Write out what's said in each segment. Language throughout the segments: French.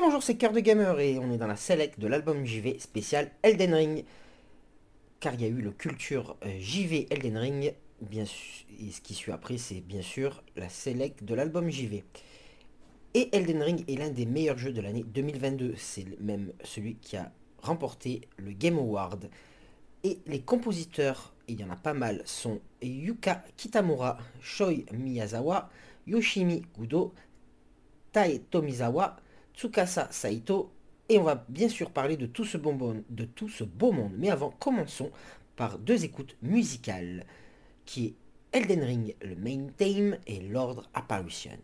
Bonjour, c'est Cœur de Gamer et on est dans la select de l'album JV spécial Elden Ring. Car il y a eu le culture euh, JV Elden Ring, bien sûr, et ce qui suit après, c'est bien sûr la select de l'album JV. Et Elden Ring est l'un des meilleurs jeux de l'année 2022. C'est même celui qui a remporté le Game Award. Et les compositeurs, il y en a pas mal, sont Yuka Kitamura, Shoi Miyazawa, Yoshimi Gudo, Tai Tomizawa, Tsukasa Saito. Et on va bien sûr parler de tout ce, bonbon, de tout ce beau monde. Mais avant, commençons par deux écoutes musicales, qui est Elden Ring, le main theme, et l'ordre Apparition.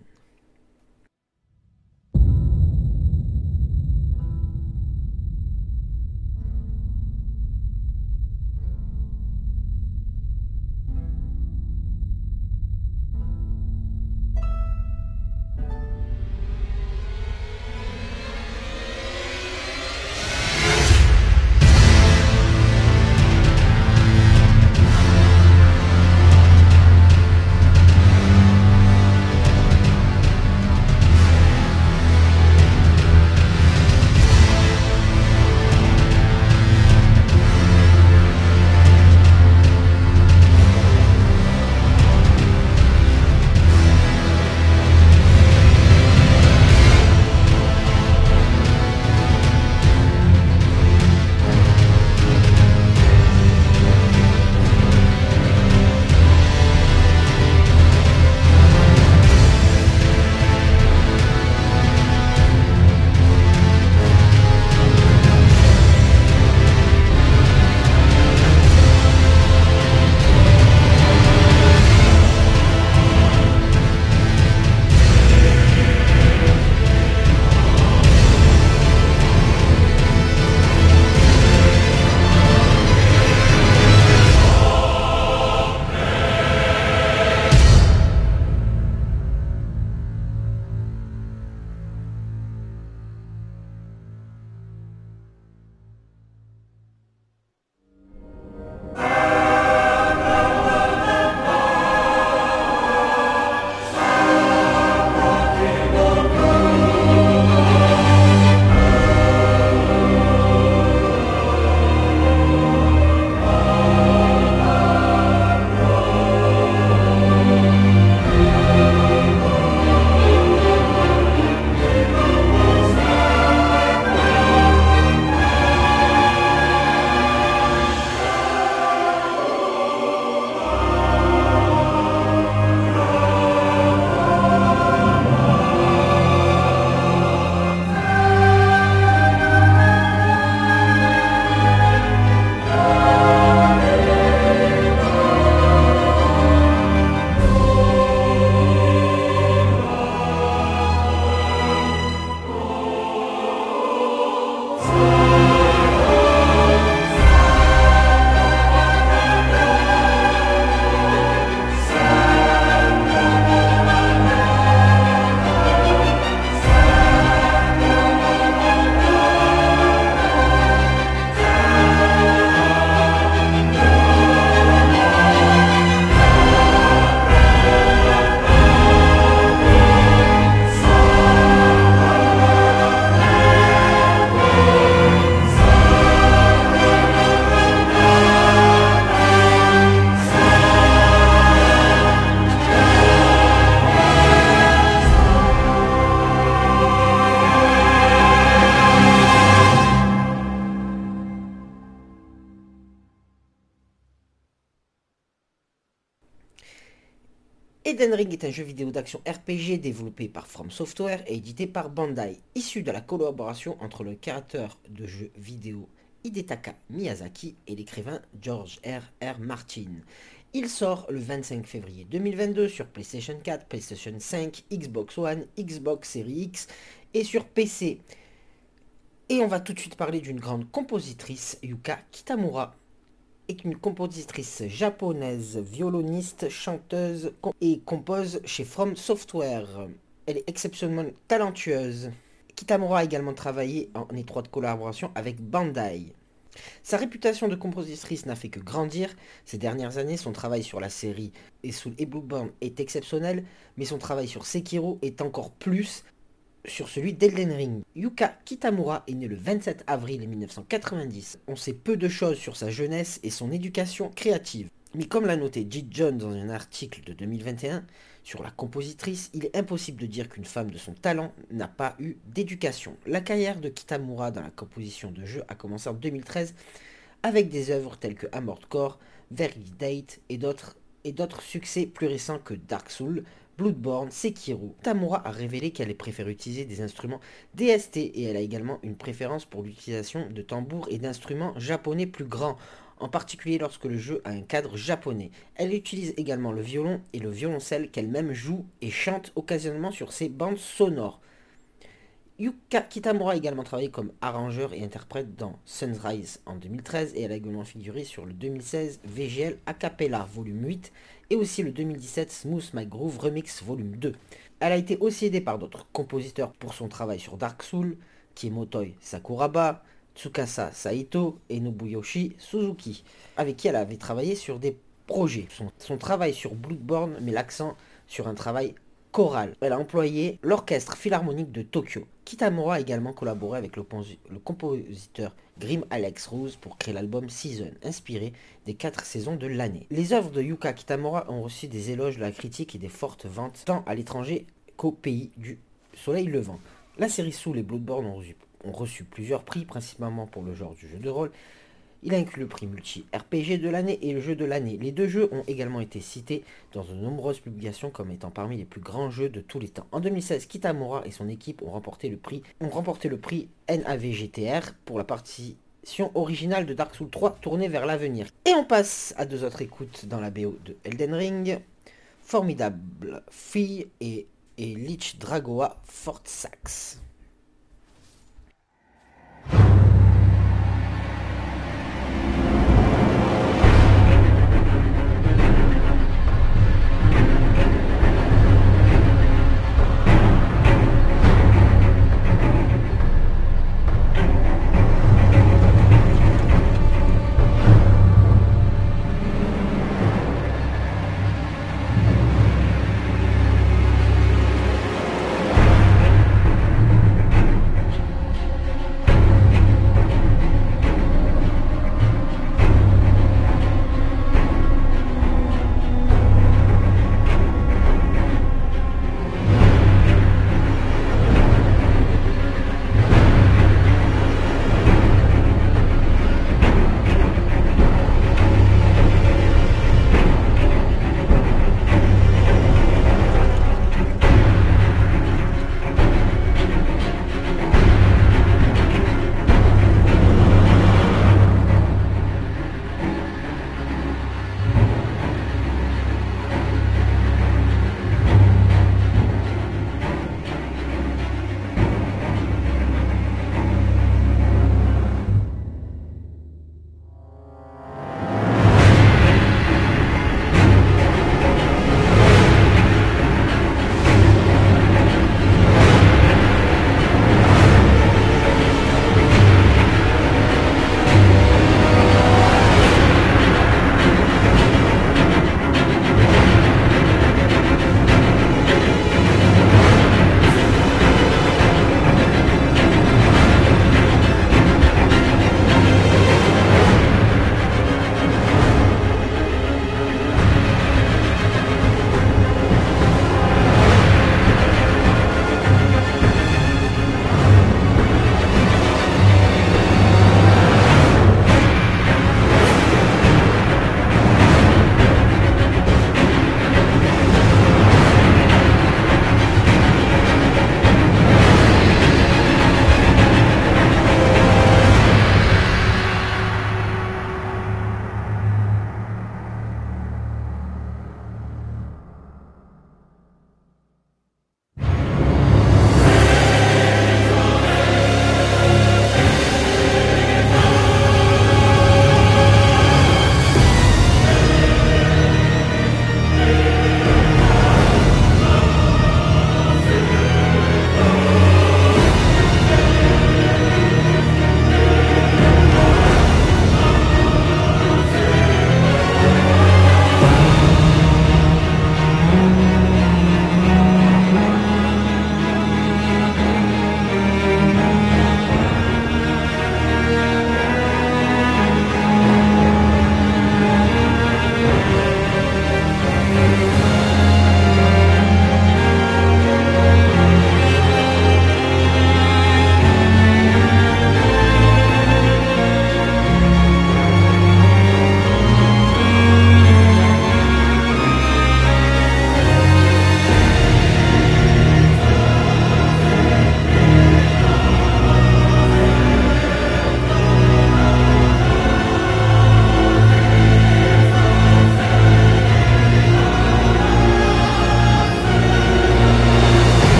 Elden est un jeu vidéo d'action RPG développé par From Software et édité par Bandai, issu de la collaboration entre le créateur de jeux vidéo Hidetaka Miyazaki et l'écrivain George R. R. Martin. Il sort le 25 février 2022 sur PlayStation 4, PlayStation 5, Xbox One, Xbox Series X et sur PC. Et on va tout de suite parler d'une grande compositrice, Yuka Kitamura, est une compositrice japonaise, violoniste, chanteuse et compose chez From Software. Elle est exceptionnellement talentueuse. Kitamura a également travaillé en étroite collaboration avec Bandai. Sa réputation de compositrice n'a fait que grandir. Ces dernières années, son travail sur la série et sous est exceptionnel, mais son travail sur Sekiro est encore plus. Sur celui d'Elden Ring. Yuka Kitamura est né le 27 avril 1990. On sait peu de choses sur sa jeunesse et son éducation créative. Mais comme l'a noté Jit John dans un article de 2021 sur la compositrice, il est impossible de dire qu'une femme de son talent n'a pas eu d'éducation. La carrière de Kitamura dans la composition de jeux a commencé en 2013 avec des œuvres telles que Armored Core, Date et d'autres et d'autres succès plus récents que Dark Souls, Bloodborne, Sekiro. Tamura a révélé qu'elle préfère utiliser des instruments DST et elle a également une préférence pour l'utilisation de tambours et d'instruments japonais plus grands, en particulier lorsque le jeu a un cadre japonais. Elle utilise également le violon et le violoncelle qu'elle-même joue et chante occasionnellement sur ses bandes sonores. Yuka Kitamura a également travaillé comme arrangeur et interprète dans Sunrise en 2013 et elle a également figuré sur le 2016 VGL Acapella volume 8 et aussi le 2017 Smooth My Groove Remix volume 2. Elle a été aussi aidée par d'autres compositeurs pour son travail sur Dark Soul, qui est Motoi Sakuraba, Tsukasa Saito et Nobuyoshi Suzuki, avec qui elle avait travaillé sur des projets. Son, son travail sur Bloodborne met l'accent sur un travail choral. Elle a employé l'orchestre philharmonique de Tokyo. Kitamura a également collaboré avec le, compositeur Grim Alex Rose pour créer l'album Season, inspiré des quatre saisons de l'année. Les œuvres de Yuka Kitamura ont reçu des éloges de la critique et des fortes ventes tant à l'étranger qu'au pays du soleil levant. La série Soul et Bloodborne ont reçu plusieurs prix, principalement pour le genre du jeu de rôle, il inclut le prix multi-RPG de l'année et le jeu de l'année. Les deux jeux ont également été cités dans de nombreuses publications comme étant parmi les plus grands jeux de tous les temps. En 2016, Kitamura et son équipe ont remporté le prix, NAVGTR pour la partition originale de Dark Souls 3 tournée vers l'avenir. Et on passe à deux autres écoutes dans la BO de Elden Ring. Formidable Fille et, Lich Dragoa Fort Sax.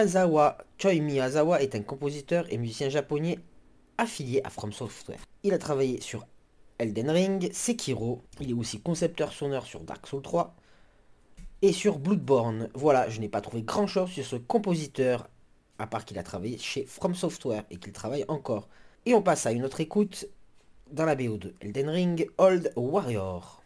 Miyazawa. Choi Miyazawa est un compositeur et musicien japonais affilié à From Software. Il a travaillé sur Elden Ring, Sekiro, il est aussi concepteur sonore sur Dark Souls 3 et sur Bloodborne. Voilà, je n'ai pas trouvé grand chose sur ce compositeur, à part qu'il a travaillé chez From Software et qu'il travaille encore. Et on passe à une autre écoute dans la BO de Elden Ring, Old Warrior.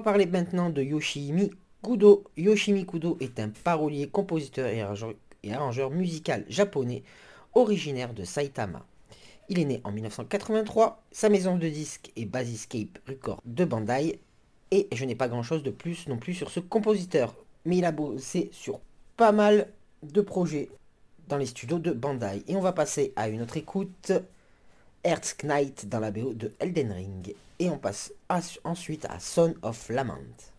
Parler maintenant de Yoshimi Kudo. Yoshimi Kudo est un parolier, compositeur et arrangeur, musical japonais originaire de Saitama. Il est né en 1983, sa maison de disques est Basiscape Records de Bandai, et je n'ai pas grand chose de plus non plus sur ce compositeur, mais il a bossé sur pas mal de projets dans les studios de Bandai. Et on va passer à une autre écoute, Earth Knight dans la BO de Elden Ring. Et on passe ensuite à Son of Lament.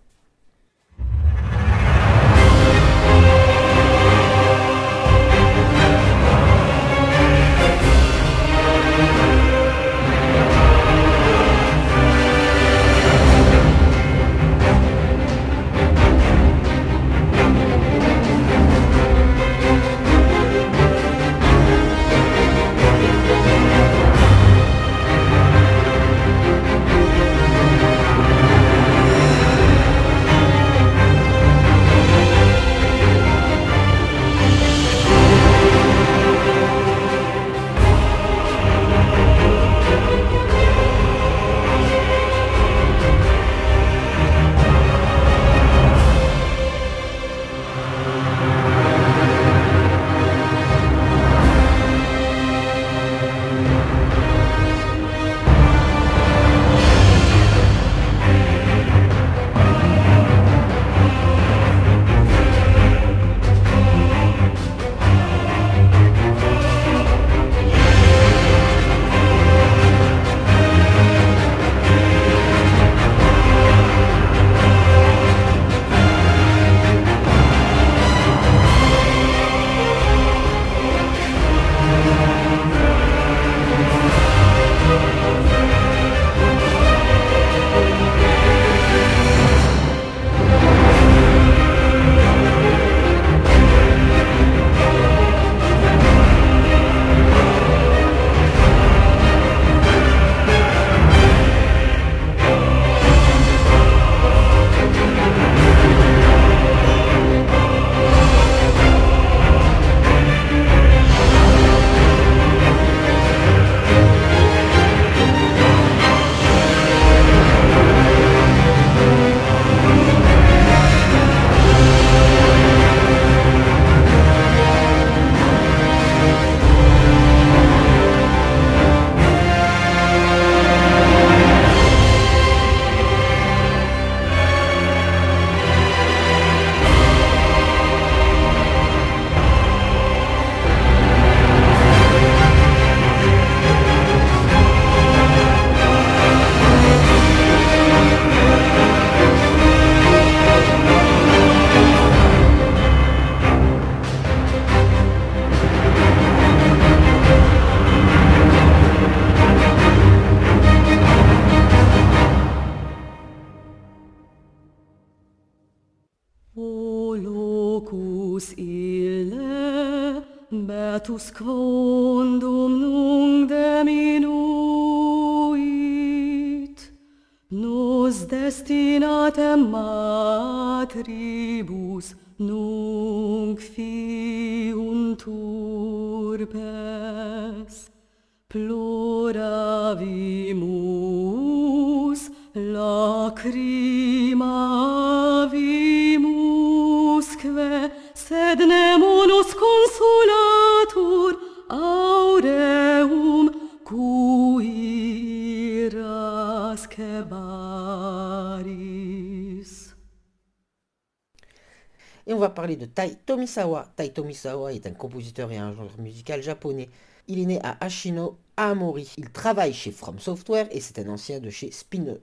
Et on va parler de Tai Tomisawa. Tai Tomisawa est un compositeur et un genre musical japonais. Il est né à Ashino, à Amori. Il travaille chez From Software et c'est un ancien de chez Spin,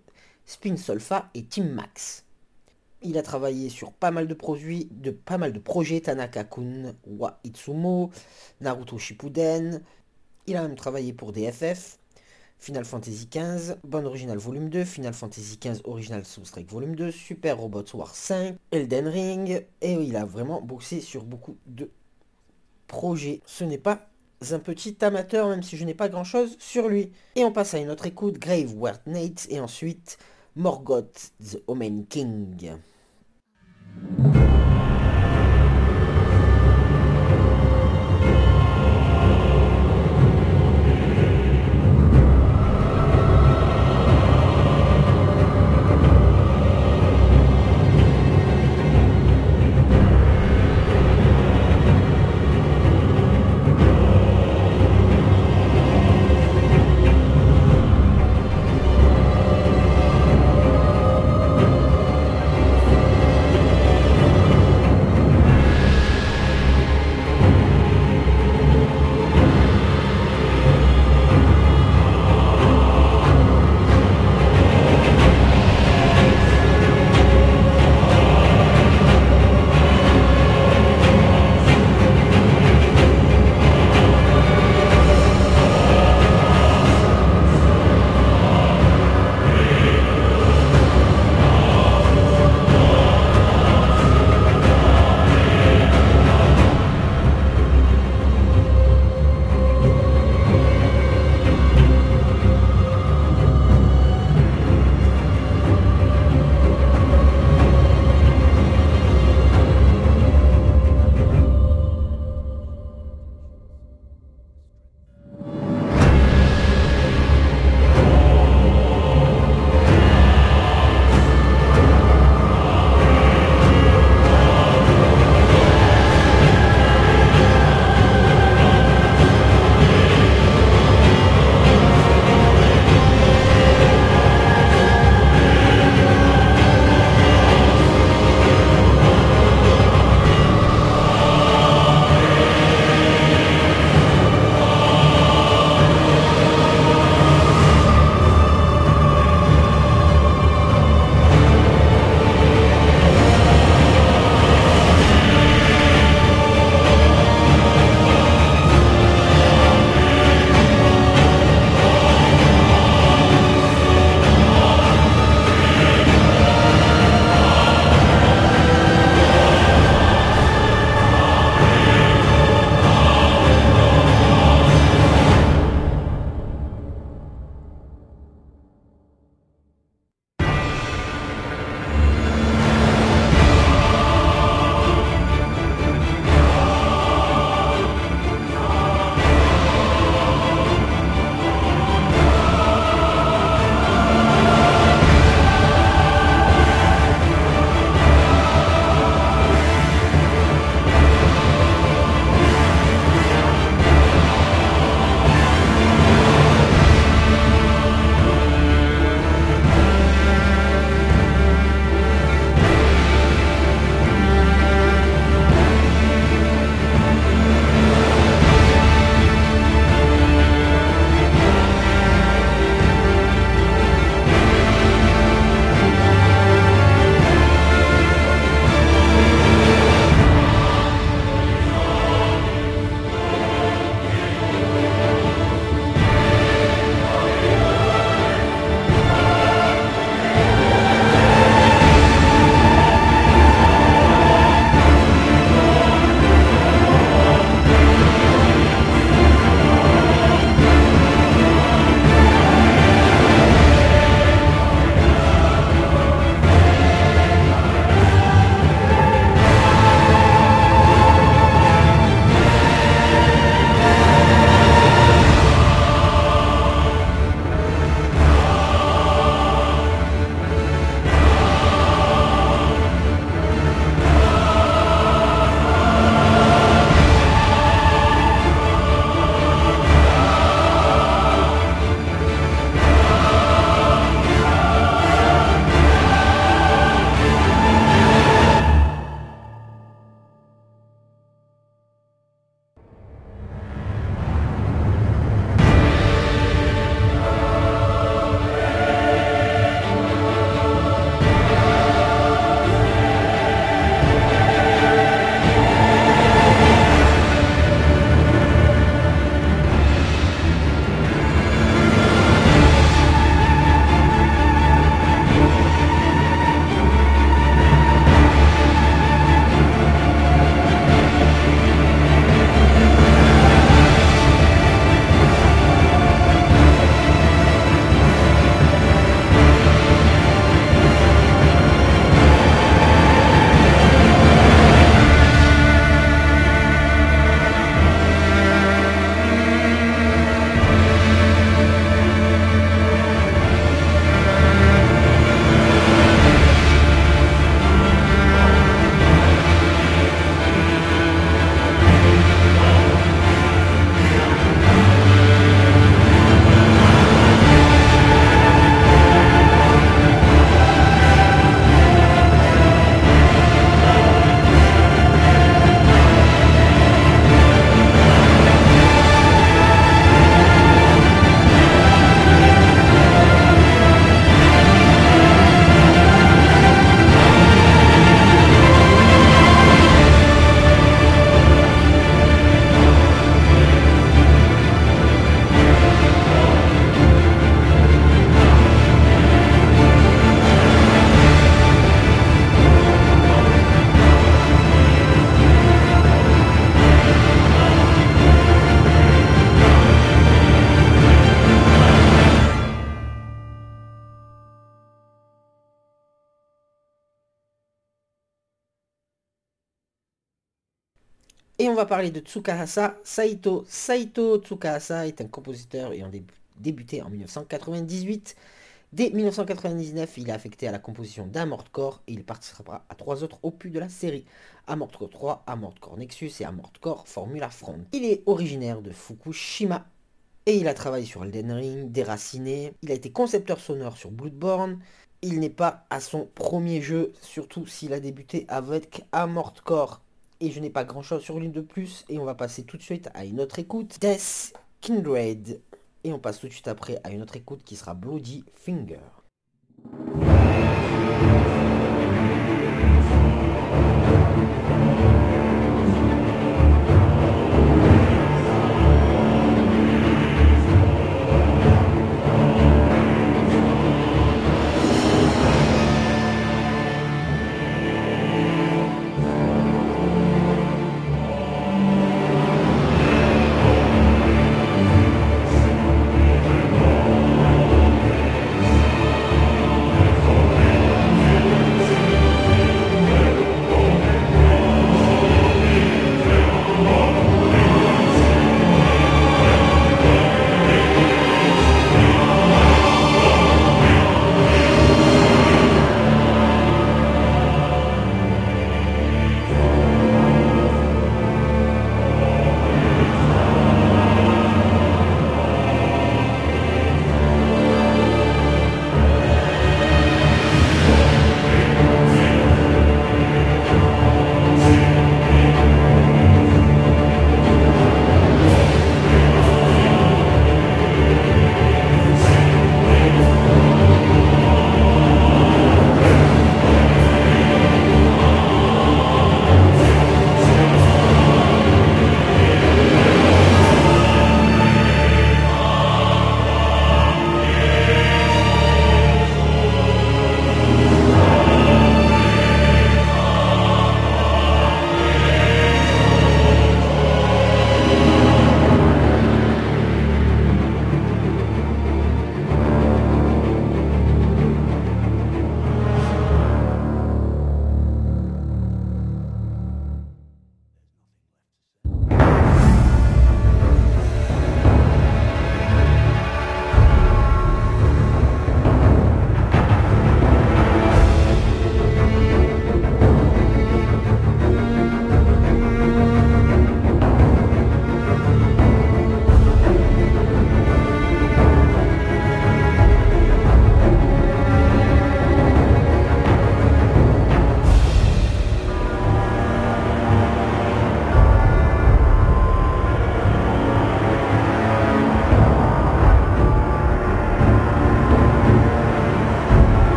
Spin Solfa et Team Max. Il a travaillé sur pas mal de produits, de pas mal de projets, Tanaka-kun, Wa Itsumo, Naruto Shippuden. Il a même travaillé pour DFF, Final Fantasy XV, Band Original Volume 2, Final Fantasy XV Original Strike Volume 2, Super Robot War 5, Elden Ring, et il a vraiment boxé sur beaucoup de projets. Ce n'est pas un petit amateur, même si je n'ai pas grand chose sur lui. Et on passe à une autre écoute, Grave Word Nate, et ensuite Morgoth the Omen King. Va parler de Tsukahasa Saito. Saito Tsukahasa est un compositeur ayant débuté en 1998. Dès 1999, il est affecté à la composition d'Amort Core et il participera à trois autres opus de la série. Amort Core 3, Amort Core Nexus et Amort Core Formula Front. Il est originaire de Fukushima et il a travaillé sur Elden Ring, Déraciné. Il a été concepteur sonore sur Bloodborne. Il n'est pas à son premier jeu, surtout s'il a débuté avec Amort Core. Et je n'ai pas grand chose sur lui de plus. Et on va passer tout de suite à une autre écoute. Death Kindred. Et on passe tout de suite après à une autre écoute qui sera Bloody Finger.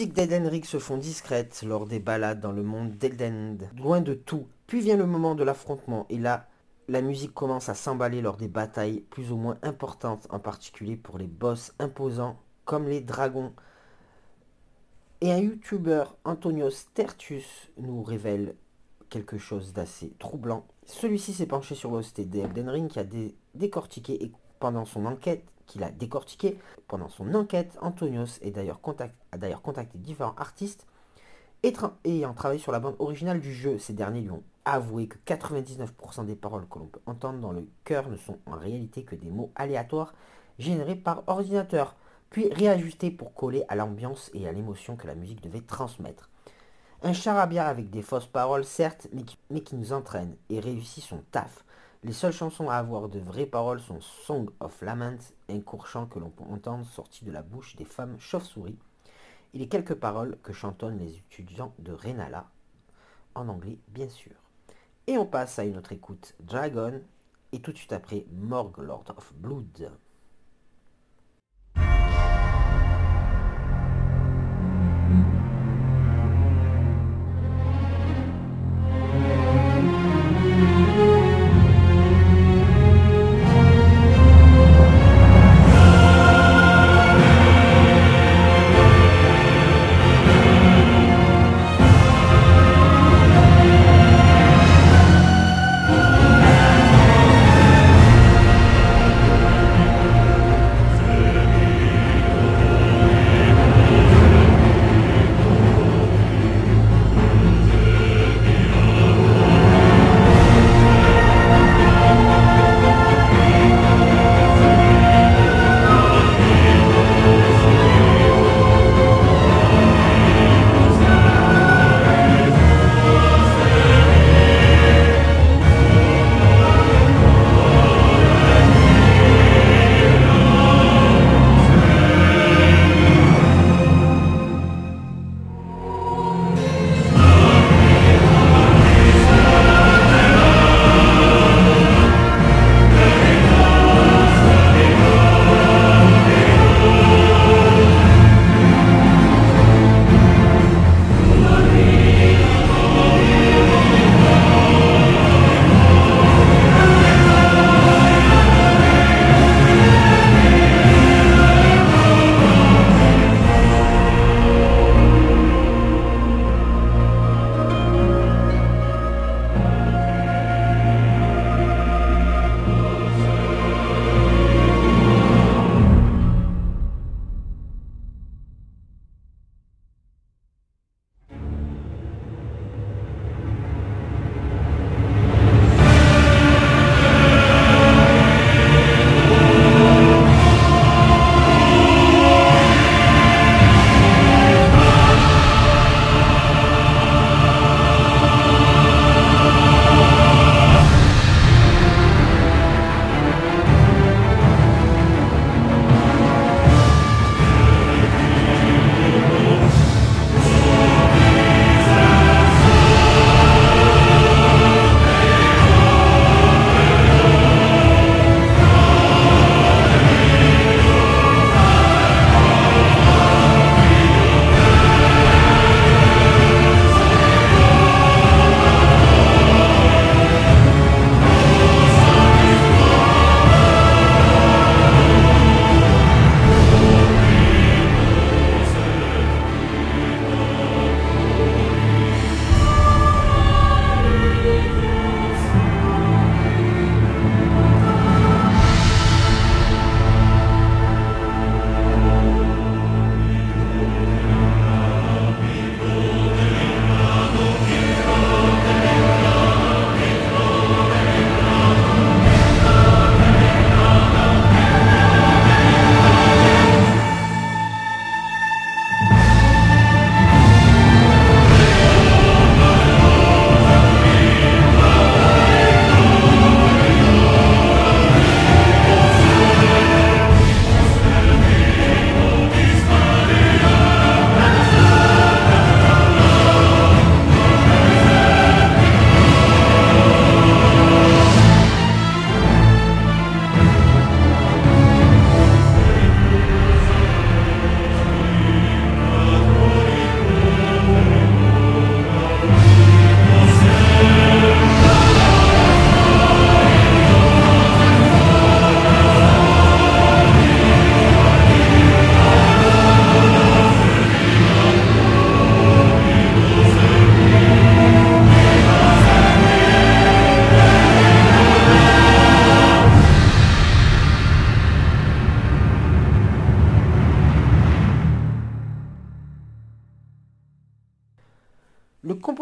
Musiques d'Elden se font discrètes lors des balades dans le monde d'Elden, loin de tout. Puis vient le moment de l'affrontement et là, la musique commence à s'emballer lors des batailles plus ou moins importantes, en particulier pour les boss imposants comme les dragons. Et un youtubeur, Antonios Tertius, nous révèle quelque chose d'assez troublant. Celui-ci s'est penché sur l'hosté d'Elden Ring qui a décortiqué et pendant son enquête qu'il a décortiqué. Pendant son enquête, Antonios a d'ailleurs contacté différents artistes ayant travaillé sur la bande originale du jeu. Ces derniers lui ont avoué que 99% des paroles que l'on peut entendre dans le cœur ne sont en réalité que des mots aléatoires générés par ordinateur. puis réajusté pour coller à l'ambiance et à l'émotion que la musique devait transmettre. Un charabia avec des fausses paroles, certes, mais qui nous entraîne et réussit son taf. Les seules chansons à avoir de vraies paroles sont Song of Lament, un court chant que l'on peut entendre sorti de la bouche des femmes chauves-souris, et les quelques paroles que chantonnent les étudiants de Renala, en anglais bien sûr. Et on passe à une autre écoute, Dragon, et tout de suite après, Morgue Lord of Blood.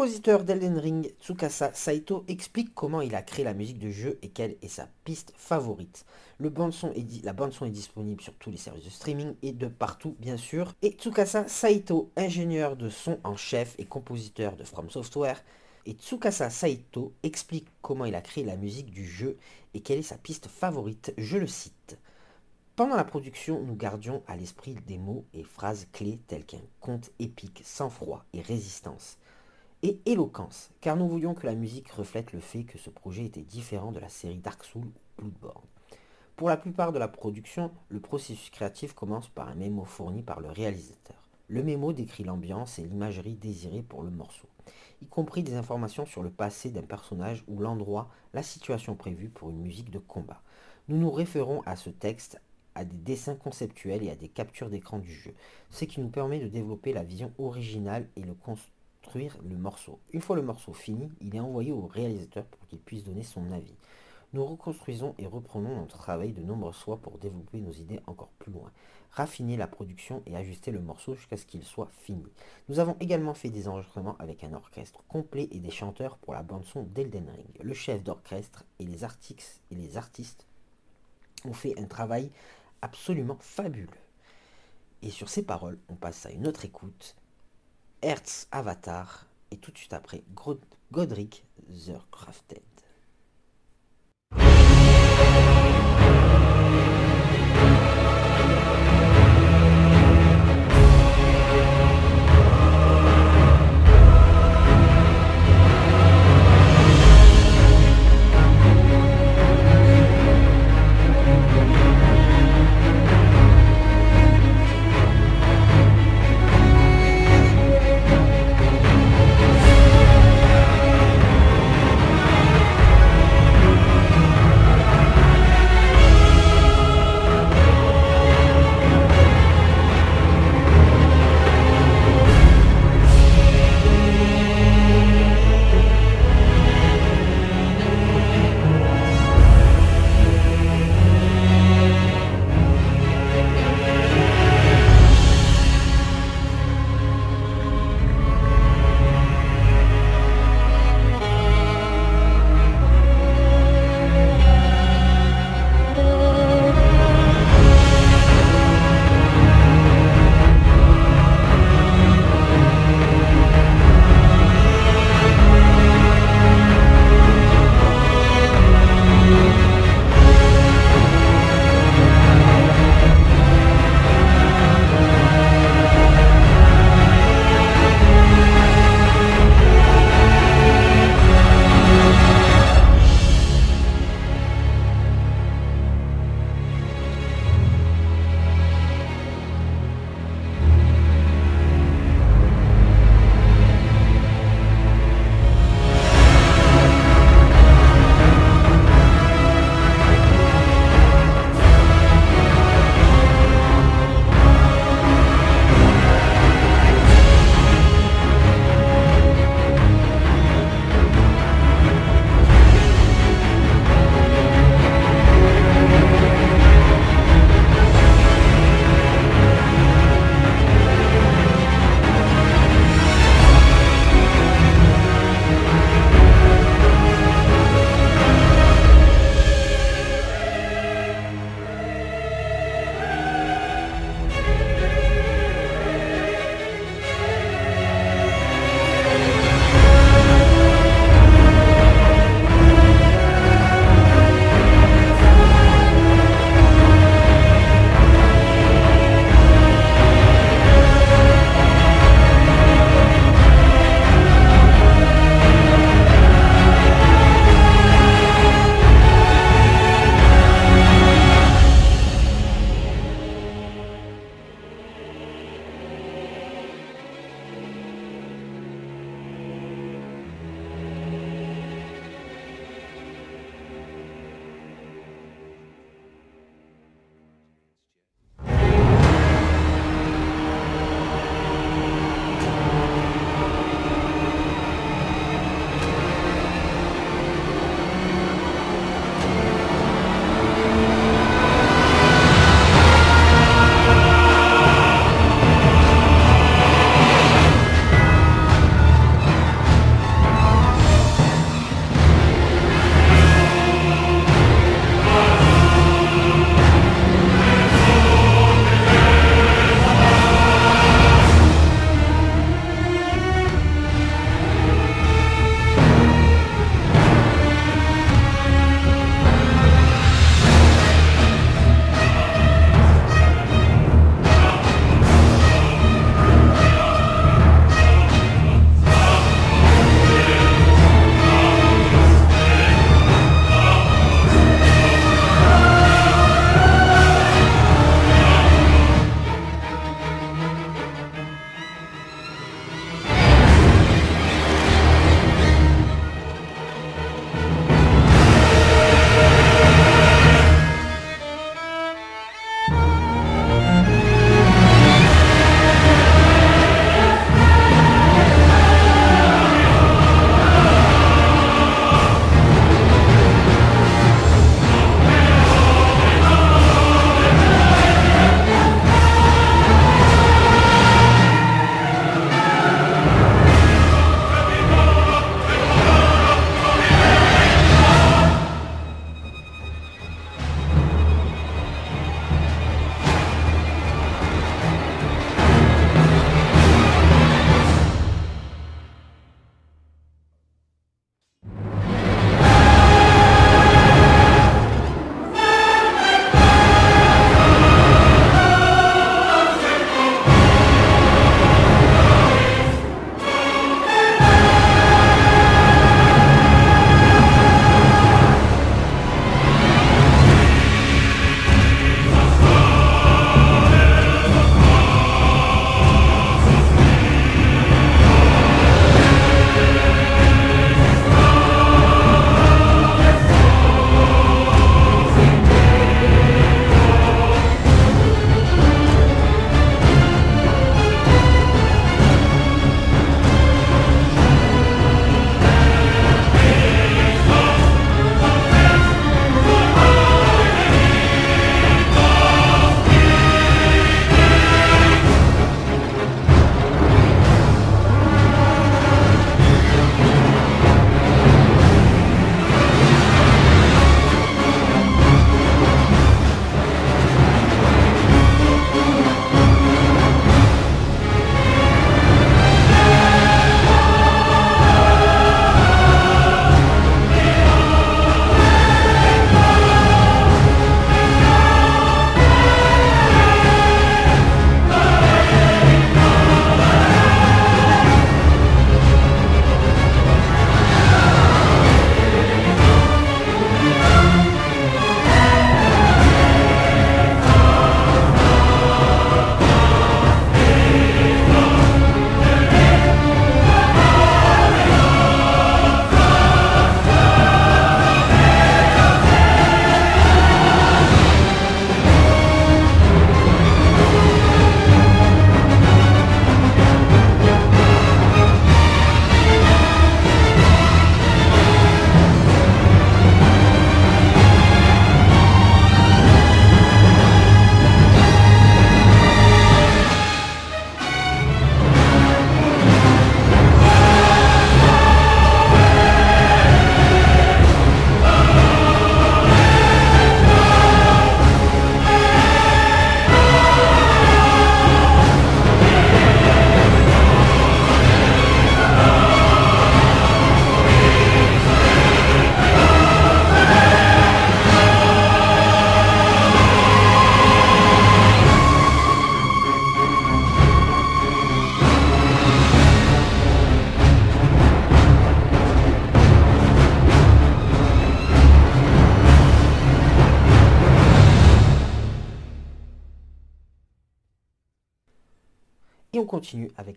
Compositeur d'Elden Ring, Tsukasa Saito, explique comment il a créé la musique de jeu et quelle est sa piste favorite. La bande son est disponible sur tous les services de streaming et de partout bien sûr. Et Tsukasa Saito, ingénieur de son en chef et compositeur de From Software, et Tsukasa Saito explique comment il a créé la musique du jeu et quelle est sa piste favorite, je le cite. Pendant la production, nous gardions à l'esprit des mots et phrases clés tels qu'un conte épique, sang-froid et résistance, et éloquence, car nous voulions que la musique reflète le fait que ce projet était différent de la série Dark Souls ou Bloodborne. Pour la plupart de la production, le processus créatif commence par un mémo fourni par le réalisateur. Le mémo décrit l'ambiance et l'imagerie désirée pour le morceau y compris des informations sur le passé d'un personnage ou l'endroit, la situation prévue pour une musique de combat. Nous nous référons à ce texte à des dessins conceptuels et à des captures d'écran du jeu, ce qui nous permet de développer la vision originale et de le morceau. Une fois le morceau fini, il est envoyé au réalisateur pour qu'il puisse donner son avis. Nous reconstruisons et reprenons notre travail de nombreuses fois pour développer nos idées encore plus loin, raffiner la production et ajuster le morceau jusqu'à ce qu'il soit fini. Nous avons également fait des enregistrements avec un orchestre complet et des chanteurs pour la bande-son d'Elden Ring. Le chef d'orchestre et et les artistes ont fait un travail absolument fabuleux. Et sur ces paroles, on passe à une autre écoute. Hertz Avatar et tout de suite après Godric The Crafted.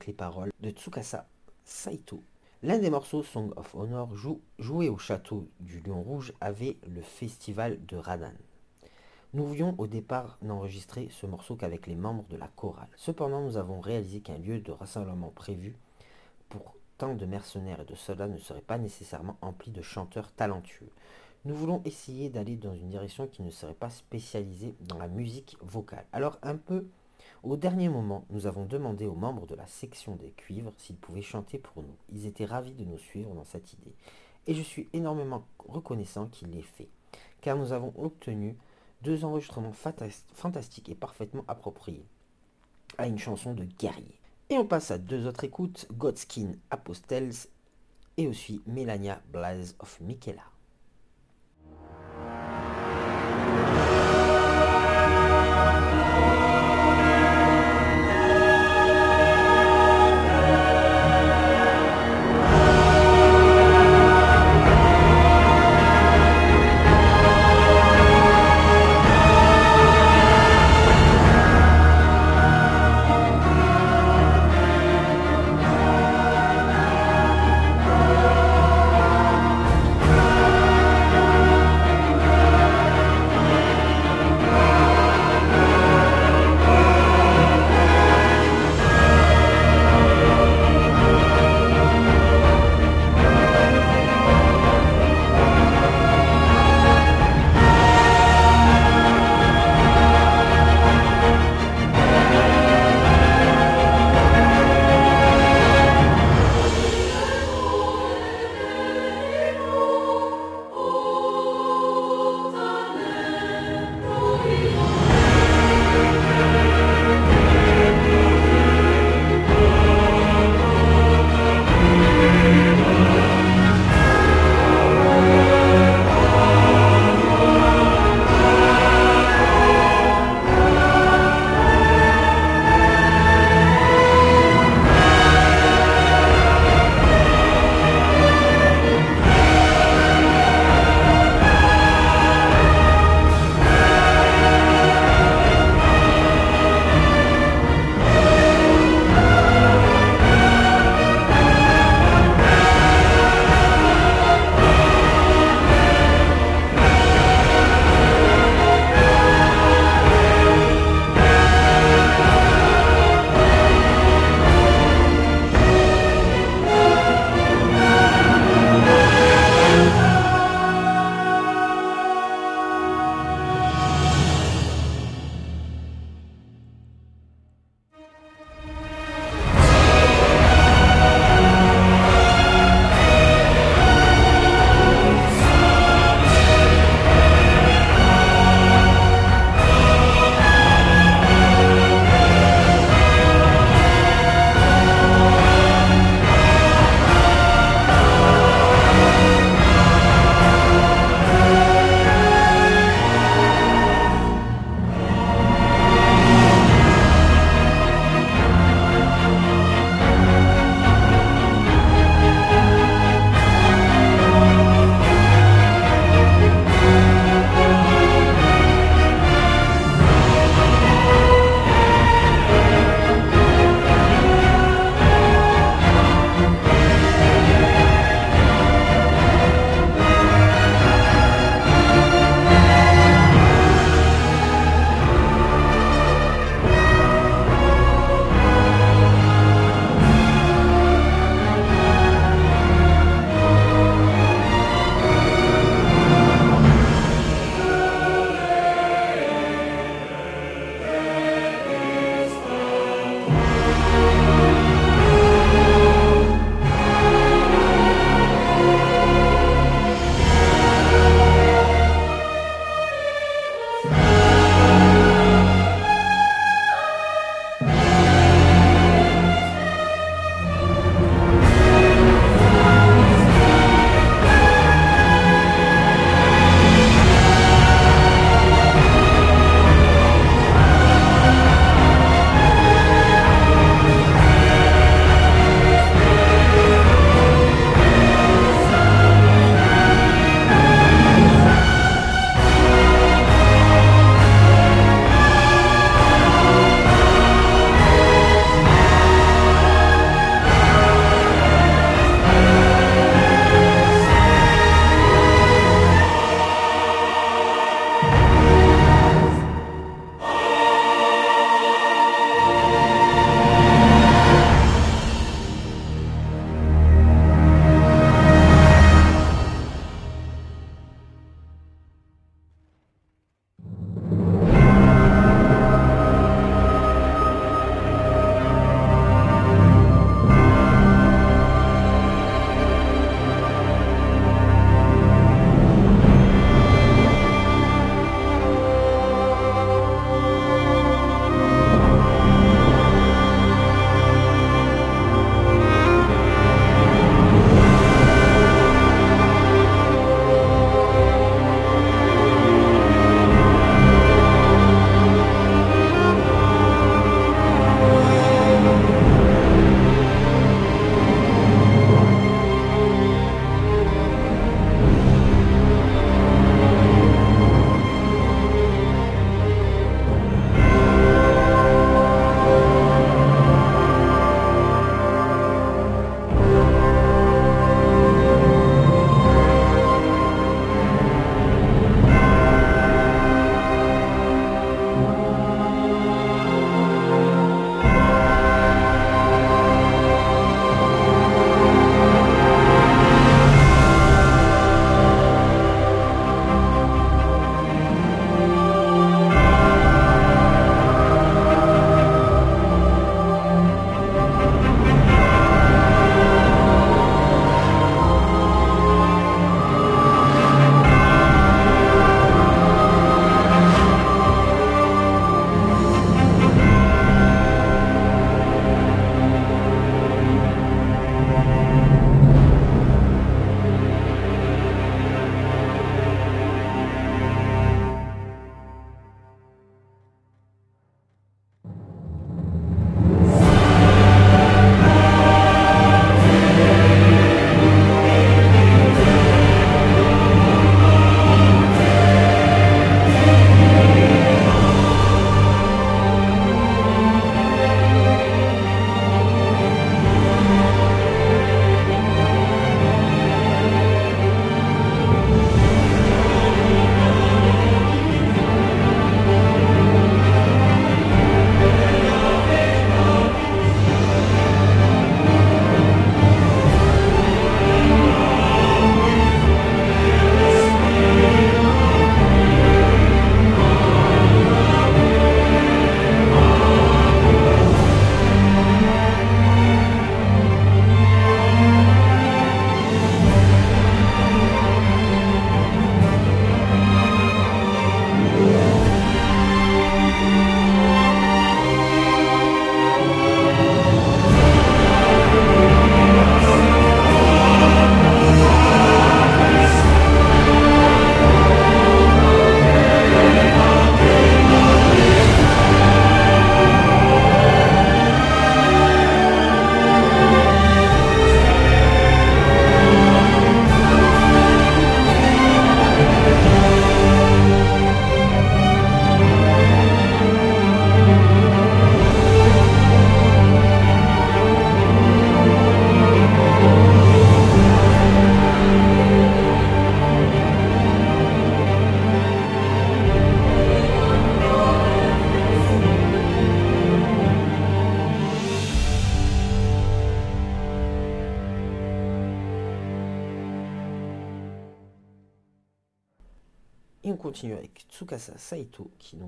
Les paroles de Tsukasa Saito. L'un des morceaux Song of Honor joué au château du Lion Rouge avait le festival de Radan. Nous voulions au départ n'enregistrer ce morceau qu'avec les membres de la chorale. Cependant, nous avons réalisé qu'un lieu de rassemblement prévu pour tant de mercenaires et de soldats ne serait pas nécessairement empli de chanteurs talentueux. Nous voulons essayer d'aller dans une direction qui ne serait pas spécialisée dans la musique vocale. Alors un peu au dernier moment, nous avons demandé aux membres de la section des cuivres s'ils pouvaient chanter pour nous. Ils étaient ravis de nous suivre dans cette idée. Et je suis énormément reconnaissant qu'ils l'aient fait, car nous avons obtenu deux enregistrements fantastiques et parfaitement appropriés à une chanson de guerrier. Et on passe à deux autres écoutes, Godskin Apostles et aussi Melania Blaze of Michaela.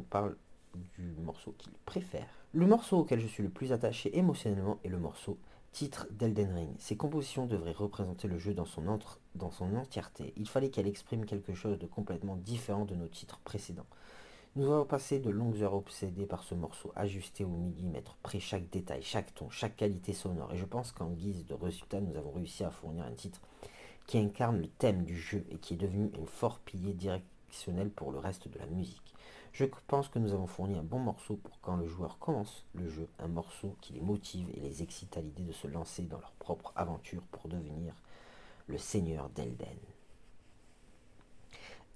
Parle du morceau qu'il préfère. Le morceau auquel je suis le plus attaché émotionnellement est le morceau titre d'Elden Ring. Ces compositions devraient représenter le jeu dans son, entre, dans son entièreté. Il fallait qu'elle exprime quelque chose de complètement différent de nos titres précédents. Nous avons passé de longues heures obsédées par ce morceau, ajusté au millimètre, près chaque détail, chaque ton, chaque qualité sonore. Et je pense qu'en guise de résultat, nous avons réussi à fournir un titre qui incarne le thème du jeu et qui est devenu un fort pilier directionnel pour le reste de la musique. Je pense que nous avons fourni un bon morceau pour quand le joueur commence le jeu, un morceau qui les motive et les excite à l'idée de se lancer dans leur propre aventure pour devenir le seigneur d'Elden.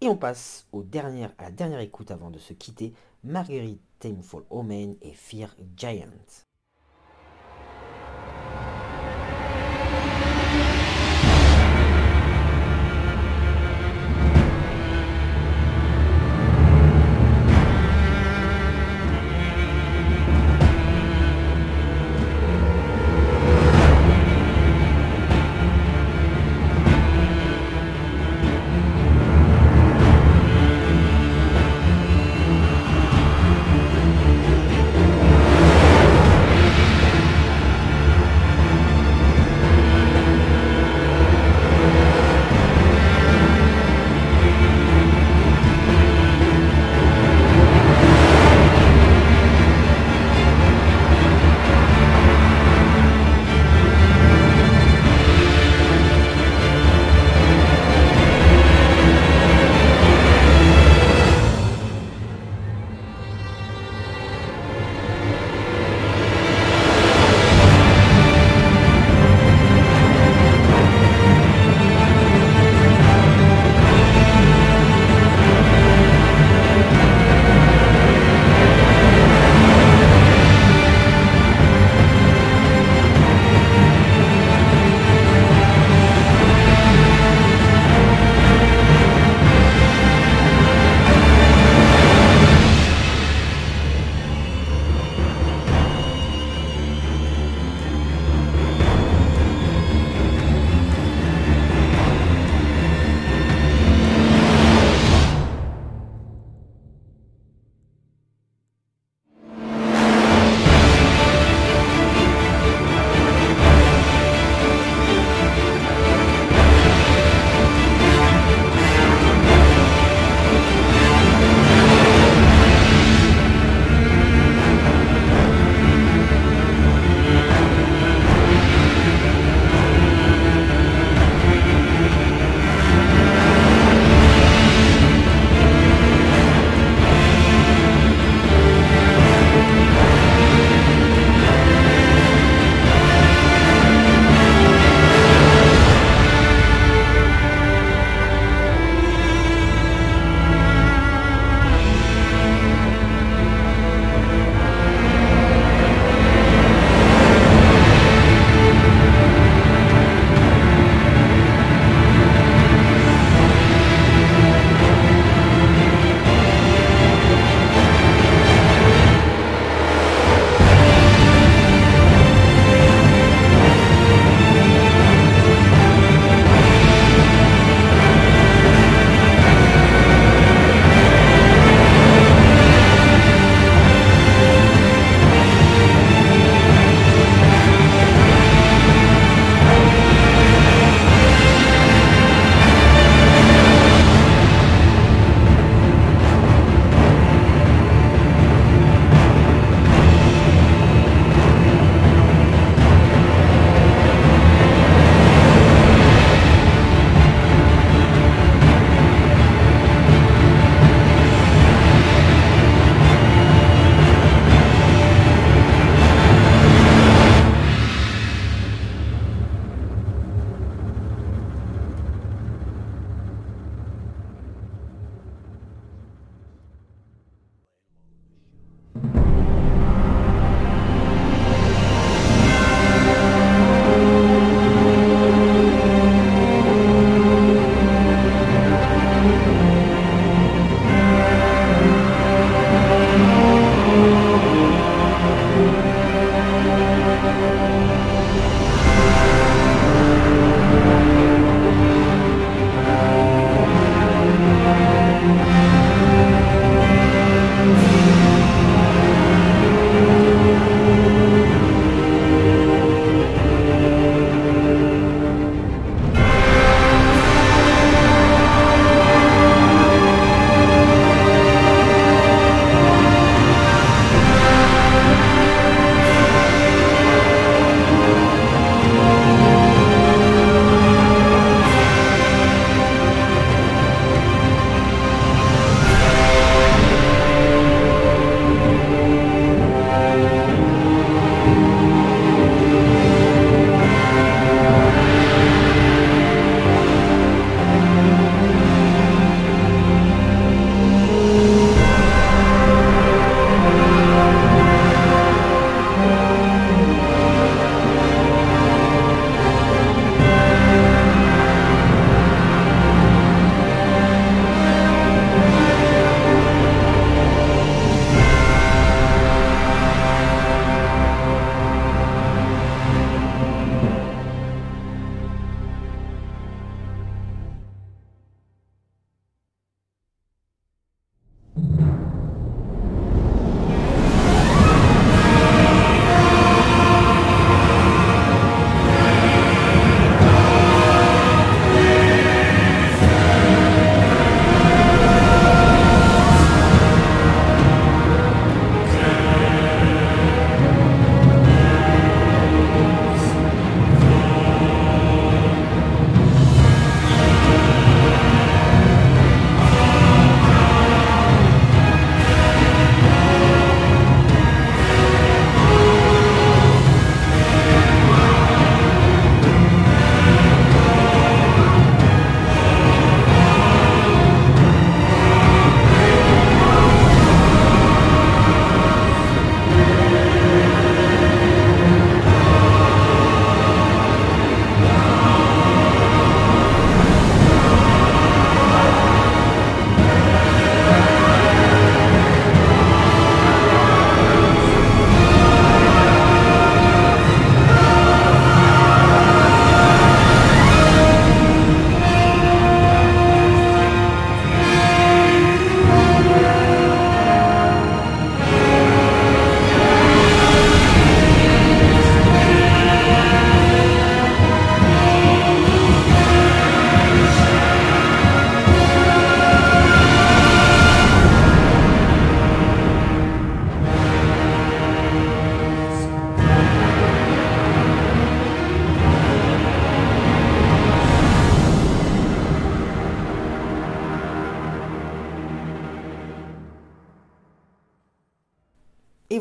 Et on passe à la dernière écoute avant de se quitter, Marguerite Tameful Omen et Fear Giant.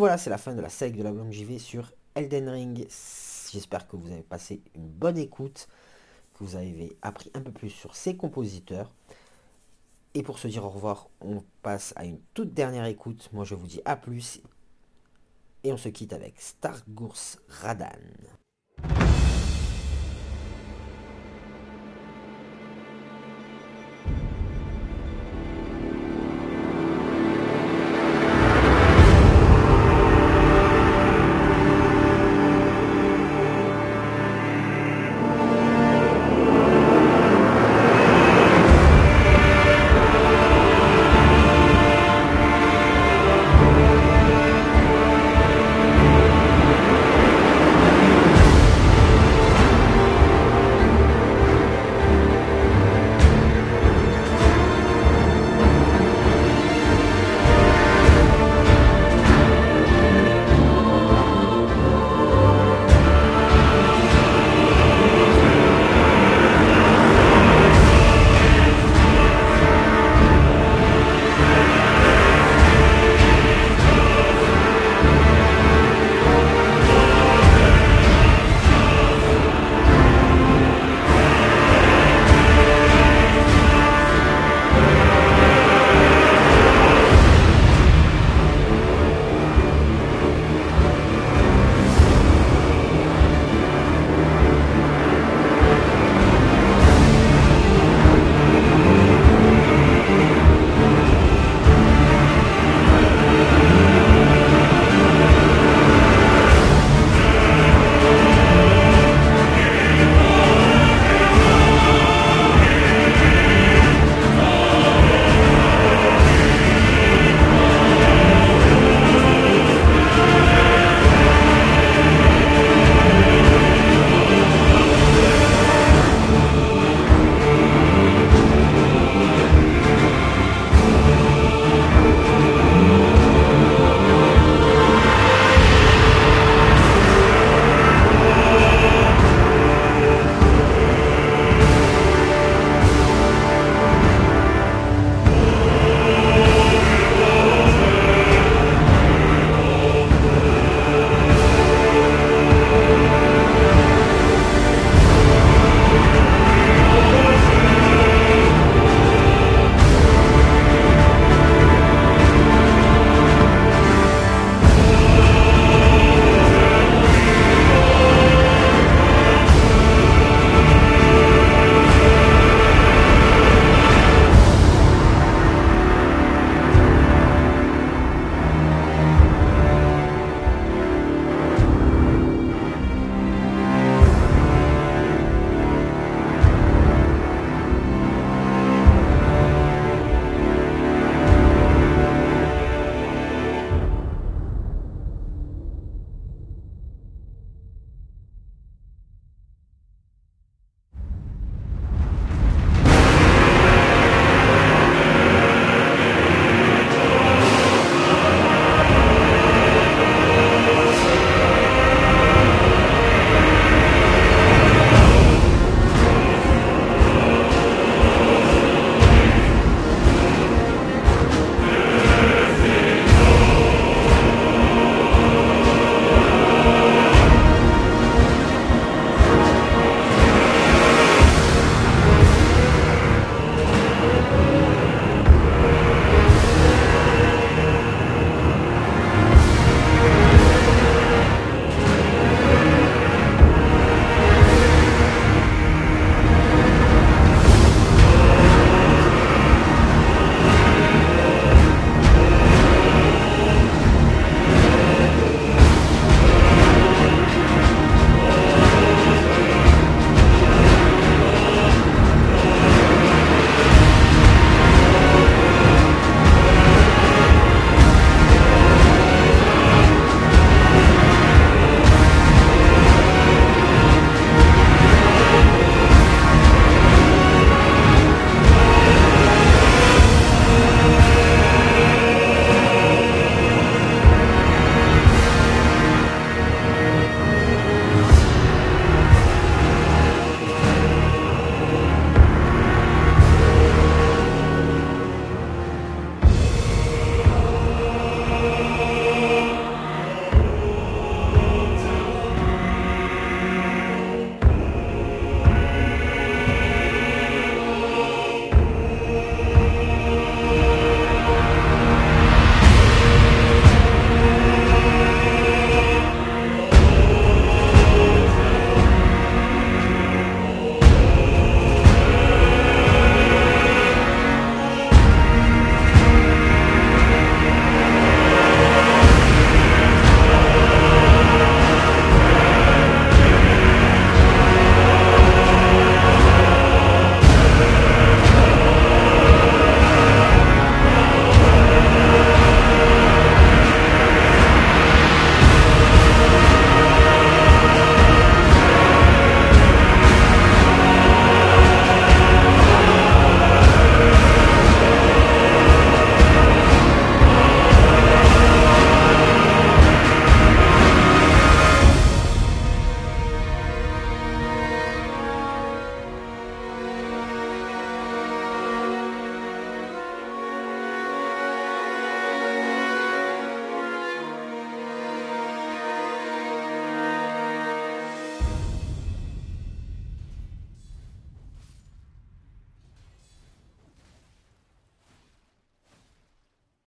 Voilà, c'est la fin de la select de l'album JV sur Elden Ring. J'espère que vous avez passé une bonne écoute, que vous avez appris un peu plus sur ces compositeurs. Et pour se dire au revoir, on passe à une toute dernière écoute. Moi je vous dis à plus. Et on se quitte avec Stargours Radan.